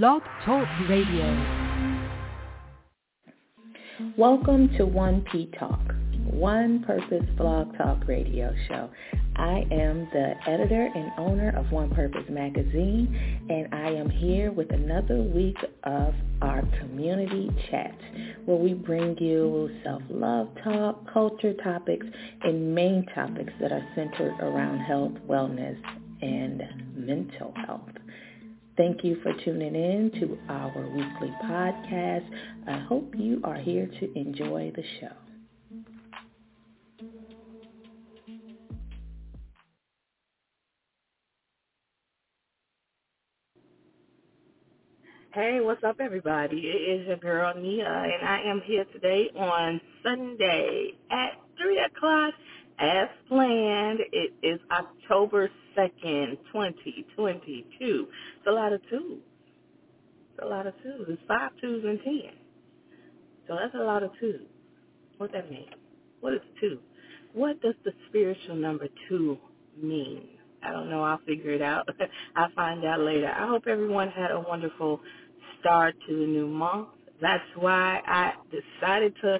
Blog Talk Radio. Welcome to 1P Talk, One Purpose Blog Talk Radio Show. I am the editor and owner of One Purpose Magazine, and I am here with another week of our community chat, where we bring you self-love talk, culture topics, and main topics that are centered around health, wellness, and mental health. Thank you for tuning in to our weekly podcast. I hope you are here to enjoy the show. Hey, what's up, everybody? It is your girl Nia, and I am here today on Sunday at 3 o'clock as planned. It is October 2nd, 2022. It's a lot of twos. It's a lot of twos. It's five twos and ten. So that's a lot of twos. What that mean? What is two? What does the spiritual number two mean? I don't know. I'll figure it out. I'll find out later. I hope everyone had a wonderful start to the new month. That's why I decided to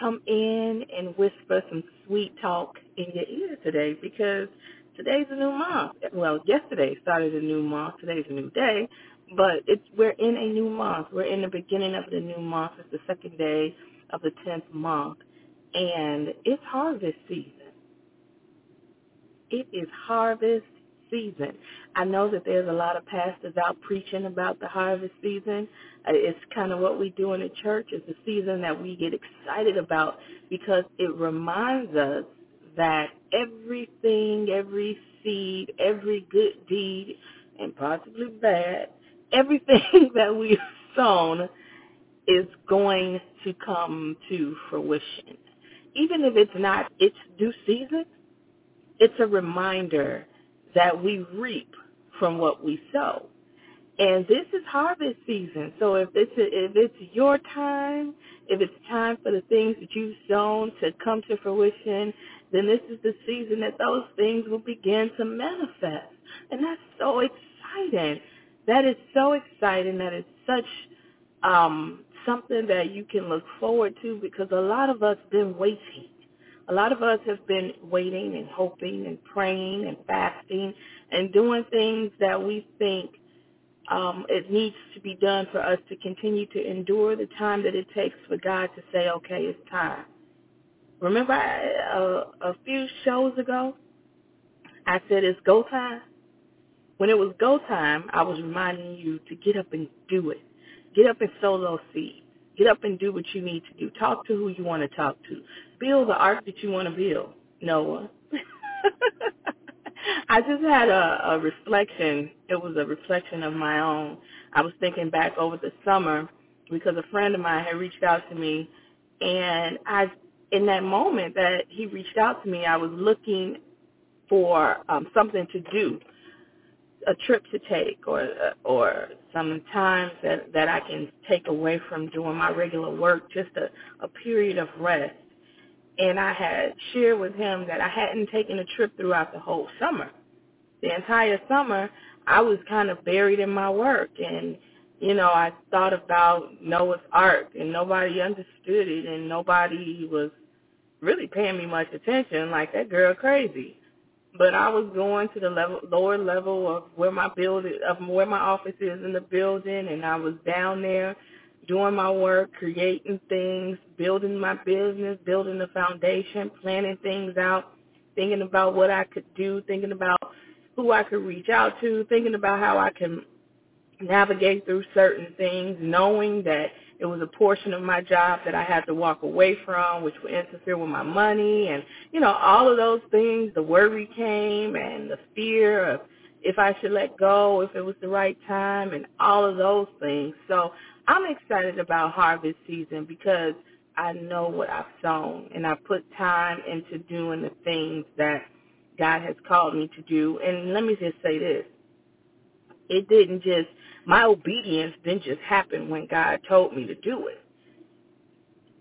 come in and whisper some sweet talk in your ear today because today's a new month. Well, yesterday started a new month. Today's a new day, but it's we're in a new month. We're in the beginning of the new month. It's the second day of the tenth month, and it's harvest season. It is harvest season. I know that there's a lot of pastors out preaching about the harvest season. Uh, it's kind of what we do in the church. It's a season that we get excited about because it reminds us that everything, every seed, every good deed, and possibly bad, everything that we've sown is going to come to fruition. Even if it's not its due season, it's a reminder that we reap from what we sow. And this is harvest season. So if it's a, if it's your time, if it's time for the things that you've sown to come to fruition, then this is the season that those things will begin to manifest. And that's so exciting. That is so exciting. That is such um, something that you can look forward to because a lot of us been waiting. A lot of us have been waiting and hoping and praying and fasting and doing things that we think um, it needs to be done for us to continue to endure the time that it takes for God to say, okay, it's time. Remember I, uh, a few shows ago, I said it's go time. When it was go time, I was reminding you to get up and do it. Get up and sow those seeds. Get up and do what you need to do. Talk to who you want to talk to. Build the ark that you want to build, Noah. I just had a, a reflection. It was a reflection of my own. I was thinking back over the summer because a friend of mine had reached out to me, and I, in that moment that he reached out to me, I was looking for um, something to do, a trip to take, or or some times that that I can take away from doing my regular work, just a, a period of rest and I had shared with him that I hadn't taken a trip throughout the whole summer. The entire summer, I was kind of buried in my work, and you know, I thought about Noah's Ark, and nobody understood it, and nobody was really paying me much attention. Like that girl crazy. But I was going to the level, lower level of where my building, of where my office is in the building, and I was down there doing my work, creating things, building my business, building the foundation, planning things out, thinking about what I could do, thinking about who I could reach out to, thinking about how I can navigate through certain things, knowing that it was a portion of my job that I had to walk away from, which would interfere with my money and, you know, all of those things, the worry came and the fear of if I should let go, if it was the right time and all of those things. So I'm excited about harvest season because I know what I've sown and I put time into doing the things that God has called me to do. And let me just say this. It didn't just, my obedience didn't just happen when God told me to do it.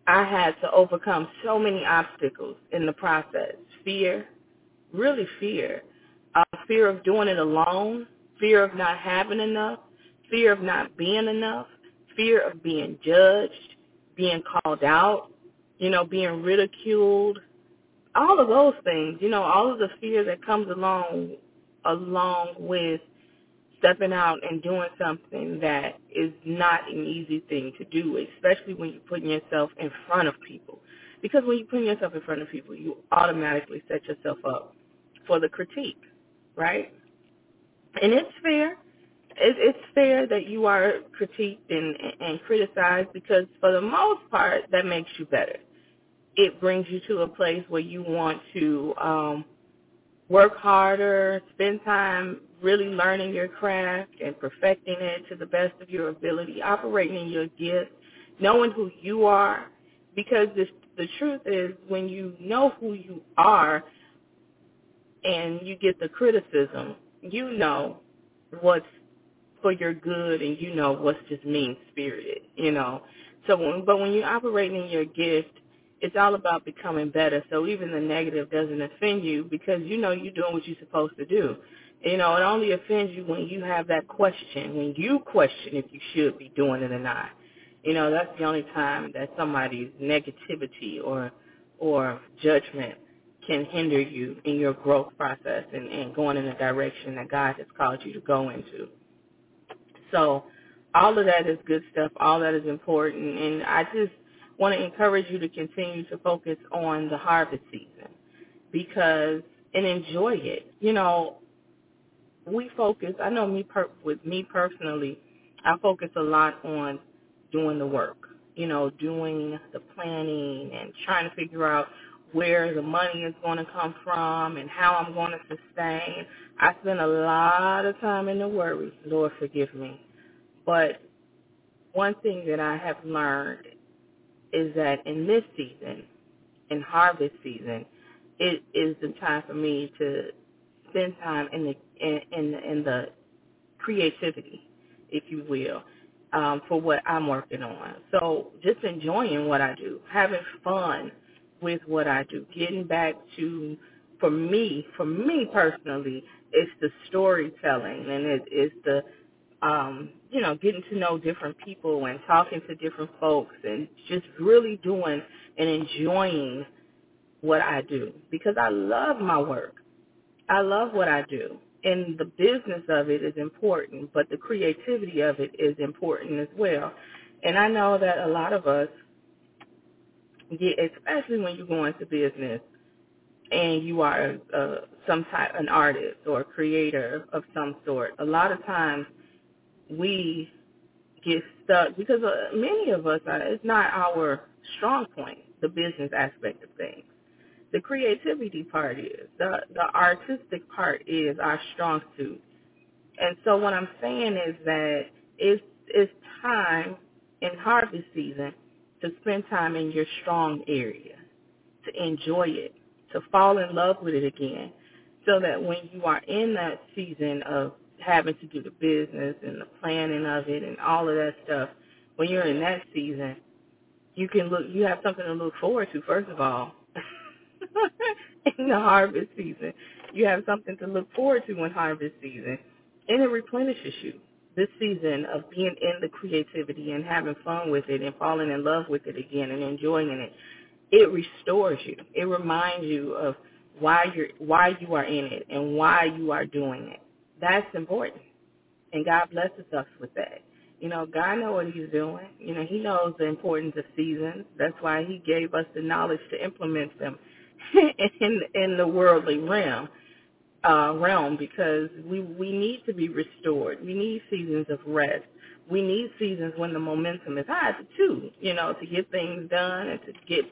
I had to overcome so many obstacles in the process. Fear, really fear. Uh, fear of doing it alone, fear of not having enough, fear of not being enough, fear of being judged, being called out, you know, being ridiculed, all of those things, you know, all of the fear that comes along along with stepping out and doing something that is not an easy thing to do, especially when you're putting yourself in front of people. Because when you're putting yourself in front of people, you automatically set yourself up for the critique, right? And it's fair. It's fair that you are critiqued and, and criticized because for the most part, that makes you better. It brings you to a place where you want to um, work harder, spend time really learning your craft and perfecting it to the best of your ability, operating in your gift, knowing who you are. Because the, the truth is, when you know who you are and you get the criticism, you know what's for your good and you know what's just mean spirited, you know. So but when you're operating in your gift it's all about becoming better. So even the negative doesn't offend you because you know you're doing what you're supposed to do. You know, it only offends you when you have that question, when you question if you should be doing it or not. You know, that's the only time that somebody's negativity or or judgment can hinder you in your growth process and, and going in the direction that God has called you to go into. So all of that is good stuff. All that is important. And I just want to encourage you to continue to focus on the harvest season because and enjoy it. You know, we focus. I know me per, with me personally, I focus a lot on doing the work. You know, doing the planning and trying to figure out where the money is going to come from and how I'm going to sustain. I spend a lot of time in the worry. Lord forgive me. But one thing that I have learned is that in this season, in harvest season, it is the time for me to spend time in the in in, in the creativity, if you will, um, for what I'm working on. So just enjoying what I do, having fun with what I do, getting back to for me, for me personally, it's the storytelling and it is the um, you know, getting to know different people and talking to different folks and just really doing and enjoying what I do because I love my work. I love what I do. And the business of it is important, but the creativity of it is important as well. And I know that a lot of us get, especially when you go into business and you are uh, some type, an artist or a creator of some sort, a lot of times we get stuck because uh, many of us are, it's not our strong point, the business aspect of things. The creativity part is, the, the artistic part is our strong suit. And so what I'm saying is that it's, it's time in harvest season to spend time in your strong area, to enjoy it, to fall in love with it again, so that when you are in that season of having to do the business and the planning of it and all of that stuff, when you're in that season, you can look you have something to look forward to first of all. in the harvest season. You have something to look forward to in harvest season. And it replenishes you. This season of being in the creativity and having fun with it and falling in love with it again and enjoying it, it restores you. It reminds you of why you're why you are in it and why you are doing it. That's important. And God blesses us with that. You know, God knows what he's doing. You know, he knows the importance of seasons. That's why he gave us the knowledge to implement them in in the worldly realm uh realm because we we need to be restored. We need seasons of rest. We need seasons when the momentum is high too, you know, to get things done and to get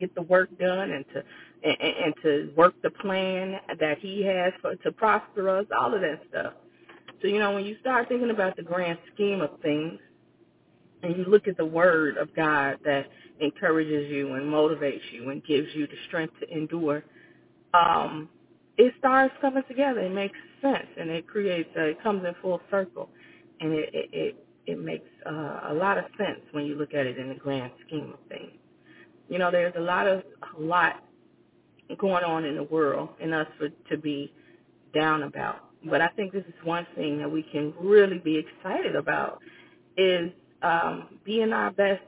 get the work done and to and, and to work the plan that he has for to prosper us, all of that stuff. So, you know, when you start thinking about the grand scheme of things and you look at the word of God that encourages you and motivates you and gives you the strength to endure, um, it starts coming together. It makes sense and it creates, uh, it comes in full circle. And it, it, it, it makes uh, a lot of sense when you look at it in the grand scheme of things. You know, there's a lot of, a lot going on in the world and us for, to be down about. but I think this is one thing that we can really be excited about is um, being our best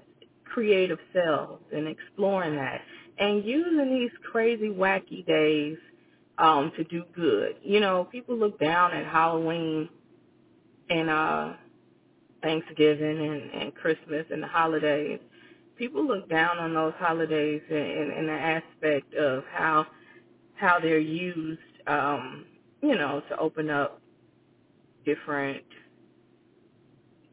creative selves and exploring that and using these crazy wacky days um, to do good. You know, people look down at Halloween and uh, Thanksgiving and, and Christmas and the holidays. People look down on those holidays in, in, in the aspect of how how they're used, um, you know, to open up different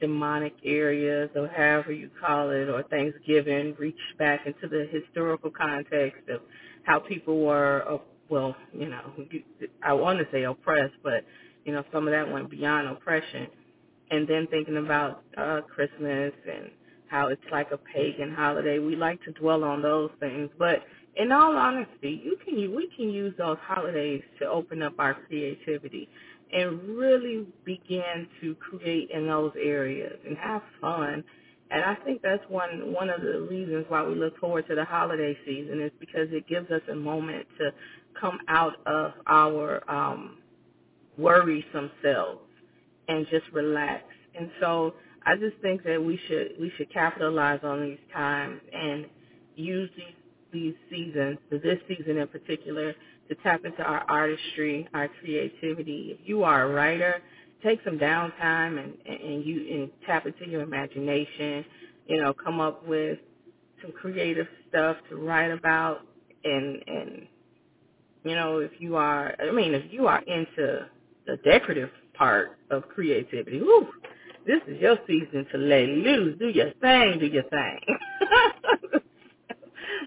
demonic areas or however you call it, or Thanksgiving, reach back into the historical context of how people were, uh, well, you know, I want to say oppressed, but, you know, some of that went beyond oppression. And then thinking about uh, Christmas and how it's like a pagan holiday. We like to dwell on those things, but in all honesty, you can we can use those holidays to open up our creativity and really begin to create in those areas and have fun. And I think that's one one of the reasons why we look forward to the holiday season is because it gives us a moment to come out of our um, worrisome selves and just relax. And so I just think that we should we should capitalize on these times and use these these seasons, this season in particular, to tap into our artistry, our creativity. If you are a writer, take some downtime and, and you and tap into your imagination. You know, come up with some creative stuff to write about, and and you know, if you are, I mean, if you are into the decorative part of creativity, whew, this is your season to lay loose. Do your thing, do your thing.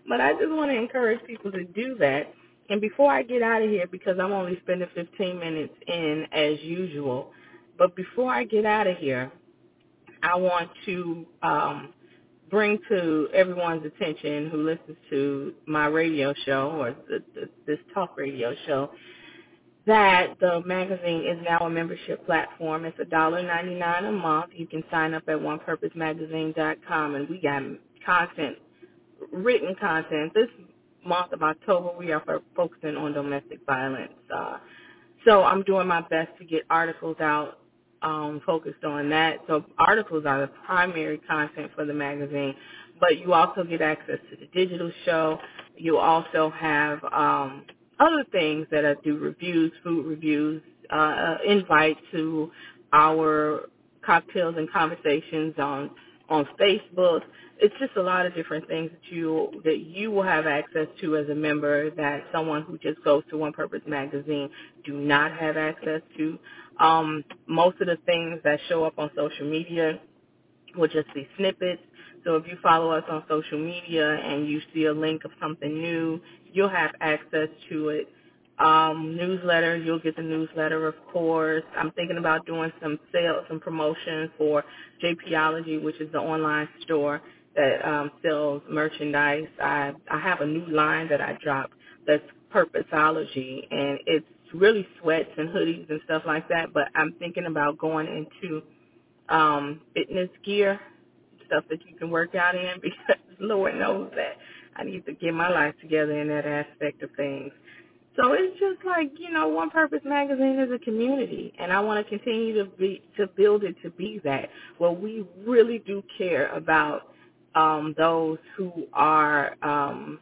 but I just want to encourage people to do that and before I get out of here, because I'm only spending 15 minutes in as usual, but before I get out of here, I want to um, bring to everyone's attention who listens to my radio show or the, the, this talk radio show that the magazine is now a membership platform. It's $1.99 a month. You can sign up at onepurposemagazine.com, and we got content, written content. This month of October, we are focusing on domestic violence. Uh, so I'm doing my best to get articles out um, focused on that. So articles are the primary content for the magazine, but you also get access to the digital show. You also have um, other things that I do reviews, food reviews, uh, invite to our cocktails and conversations on on Facebook it's just a lot of different things that you that you will have access to as a member that someone who just goes to One Purpose Magazine do not have access to. Um, most of the things that show up on social media will just be snippets. So if you follow us on social media and you see a link of something new, you'll have access to it. Um, newsletter, you'll get the newsletter, of course. I'm thinking about doing some sales, some promotion for JPology, which is the online store that um, sells merchandise. I I have a new line that I dropped that's Purposeology, and it's really sweats and hoodies and stuff like that. But I'm thinking about going into um, fitness gear, stuff that you can work out in, because Lord knows that I need to get my life together in that aspect of things. So it's just like, you know, One Purpose Magazine is a community and I want to continue to be to build it to be that. Well we really do care about um, those who are, um,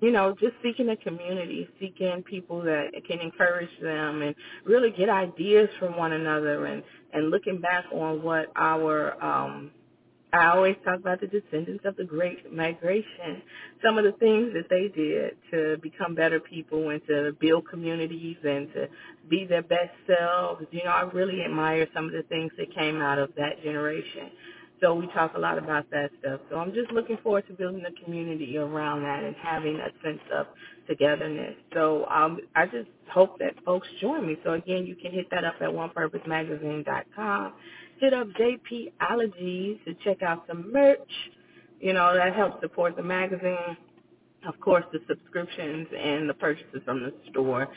you know, just seeking a community, seeking people that can encourage them and really get ideas from one another and, and looking back on what our um, I always talk about the descendants of the Great Migration, some of the things that they did to become better people and to build communities and to be their best selves. You know, I really admire some of the things that came out of that generation. So we talk a lot about that stuff. So I'm just looking forward to building a community around that and having a sense of togetherness. So um, I just hope that folks join me. So again, you can hit that up at onepurposemagazine.com. Hit up JPologies to check out some merch. You know, that helps support the magazine. Of course, the subscriptions and the purchases from the store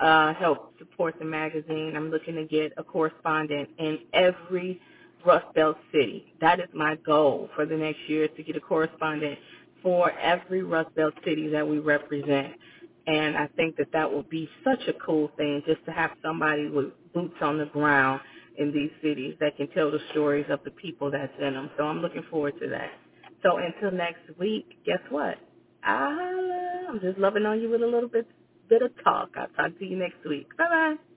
uh, help support the magazine. I'm looking to get a correspondent in every Rust Belt city. That is my goal for the next year to get a correspondent for every Rust Belt city that we represent. And I think that that would be such a cool thing just to have somebody with boots on the ground in these cities that can tell the stories of the people that's in them. So I'm looking forward to that. So until next week, guess what? I'm just loving on you with a little bit bit of talk. I'll talk to you next week. Bye bye.